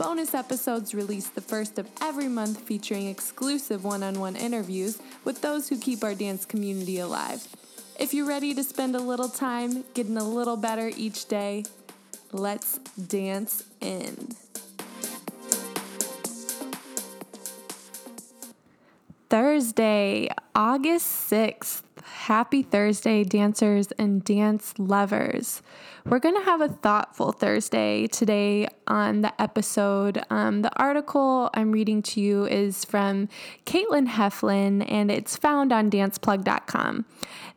Bonus episodes released the first of every month featuring exclusive one on one interviews with those who keep our dance community alive. If you're ready to spend a little time getting a little better each day, let's dance in. Thursday, August 6th. Happy Thursday, dancers and dance lovers. We're going to have a thoughtful Thursday today on the episode. Um, the article I'm reading to you is from Caitlin Heflin and it's found on danceplug.com.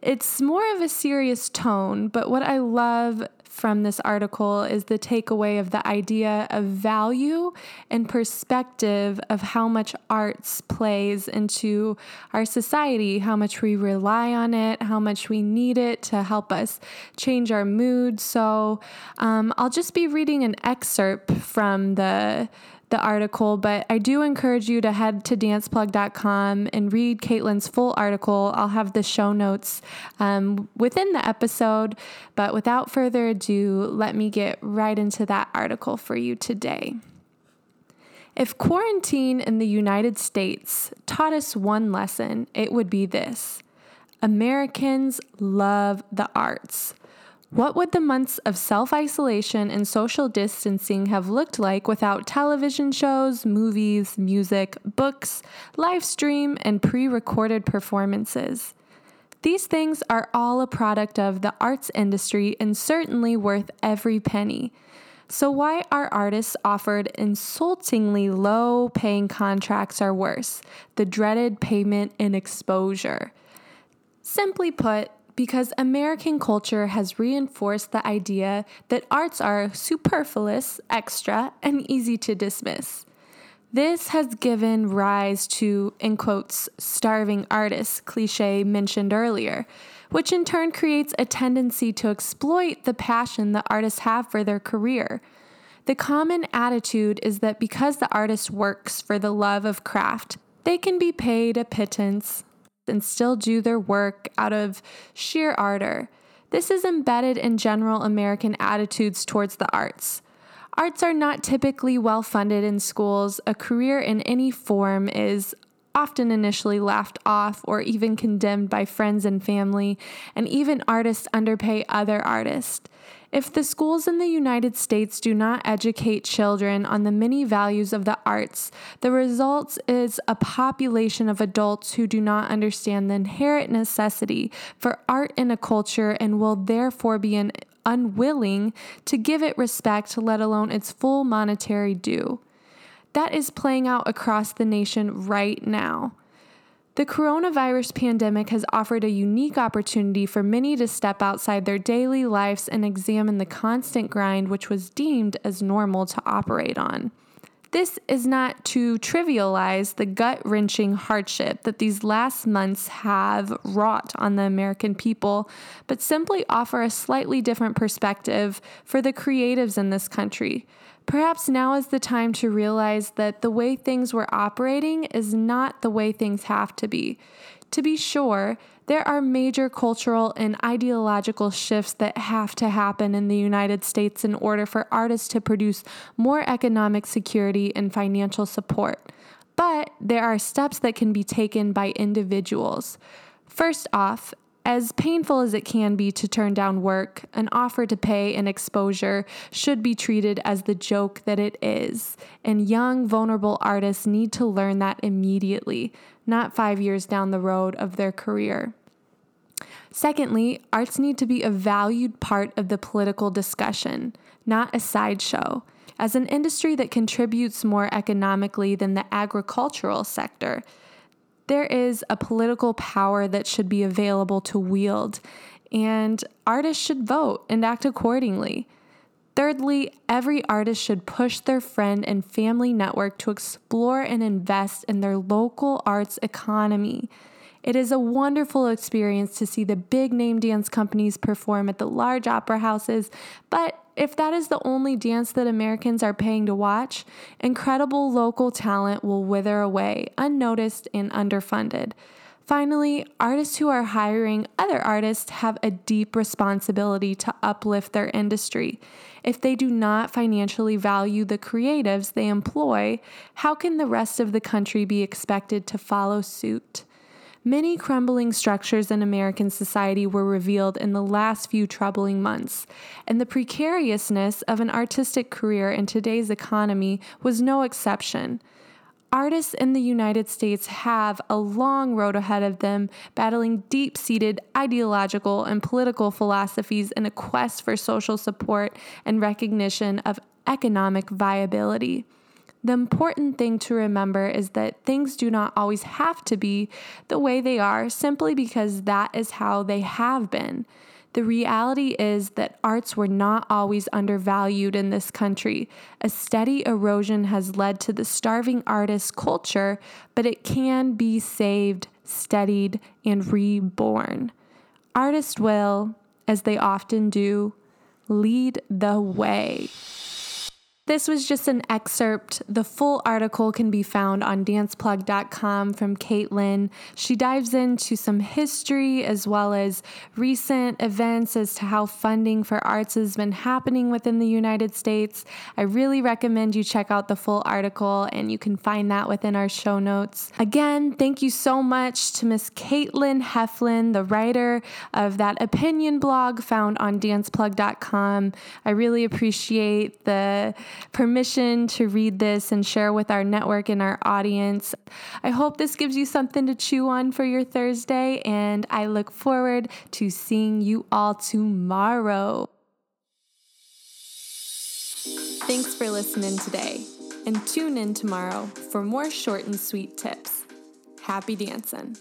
It's more of a serious tone, but what I love from this article is the takeaway of the idea of value and perspective of how much arts plays into our society, how much we rely on it, how much we need it to help us change our mood. So um, I'll just be reading an excerpt from the the article, but I do encourage you to head to danceplug.com and read Caitlin's full article. I'll have the show notes um, within the episode, but without further ado, let me get right into that article for you today. If quarantine in the United States taught us one lesson, it would be this Americans love the arts. What would the months of self isolation and social distancing have looked like without television shows, movies, music, books, live stream, and pre recorded performances? These things are all a product of the arts industry and certainly worth every penny. So, why are artists offered insultingly low paying contracts or worse, the dreaded payment and exposure? Simply put, because American culture has reinforced the idea that arts are superfluous, extra, and easy to dismiss. This has given rise to, in quotes, starving artists cliche mentioned earlier, which in turn creates a tendency to exploit the passion that artists have for their career. The common attitude is that because the artist works for the love of craft, they can be paid a pittance, and still do their work out of sheer ardor. This is embedded in general American attitudes towards the arts. Arts are not typically well funded in schools. A career in any form is often initially laughed off or even condemned by friends and family, and even artists underpay other artists. If the schools in the United States do not educate children on the many values of the arts, the result is a population of adults who do not understand the inherent necessity for art in a culture and will therefore be unwilling to give it respect, let alone its full monetary due. That is playing out across the nation right now. The coronavirus pandemic has offered a unique opportunity for many to step outside their daily lives and examine the constant grind which was deemed as normal to operate on. This is not to trivialize the gut wrenching hardship that these last months have wrought on the American people, but simply offer a slightly different perspective for the creatives in this country Perhaps now is the time to realize that the way things were operating is not the way things have to be. To be sure, there are major cultural and ideological shifts that have to happen in the United States in order for artists to produce more economic security and financial support. But there are steps that can be taken by individuals. First off, as painful as it can be to turn down work, an offer to pay an exposure should be treated as the joke that it is. And young, vulnerable artists need to learn that immediately, not five years down the road of their career. Secondly, arts need to be a valued part of the political discussion, not a sideshow. As an industry that contributes more economically than the agricultural sector, there is a political power that should be available to wield, and artists should vote and act accordingly. Thirdly, every artist should push their friend and family network to explore and invest in their local arts economy. It is a wonderful experience to see the big name dance companies perform at the large opera houses, but if that is the only dance that Americans are paying to watch, incredible local talent will wither away, unnoticed and underfunded. Finally, artists who are hiring other artists have a deep responsibility to uplift their industry. If they do not financially value the creatives they employ, how can the rest of the country be expected to follow suit? Many crumbling structures in American society were revealed in the last few troubling months, and the precariousness of an artistic career in today's economy was no exception. Artists in the United States have a long road ahead of them, battling deep seated ideological and political philosophies in a quest for social support and recognition of economic viability. The important thing to remember is that things do not always have to be the way they are simply because that is how they have been. The reality is that arts were not always undervalued in this country. A steady erosion has led to the starving artist culture, but it can be saved, steadied, and reborn. Artists will, as they often do, lead the way. This was just an excerpt. The full article can be found on danceplug.com from Caitlin. She dives into some history as well as recent events as to how funding for arts has been happening within the United States. I really recommend you check out the full article, and you can find that within our show notes. Again, thank you so much to Miss Caitlin Heflin, the writer of that opinion blog found on danceplug.com. I really appreciate the permission to read this and share with our network and our audience. I hope this gives you something to chew on for your Thursday, and I look forward to seeing you all tomorrow. Thanks for listening today, and tune in tomorrow for more short and sweet tips. Happy dancing!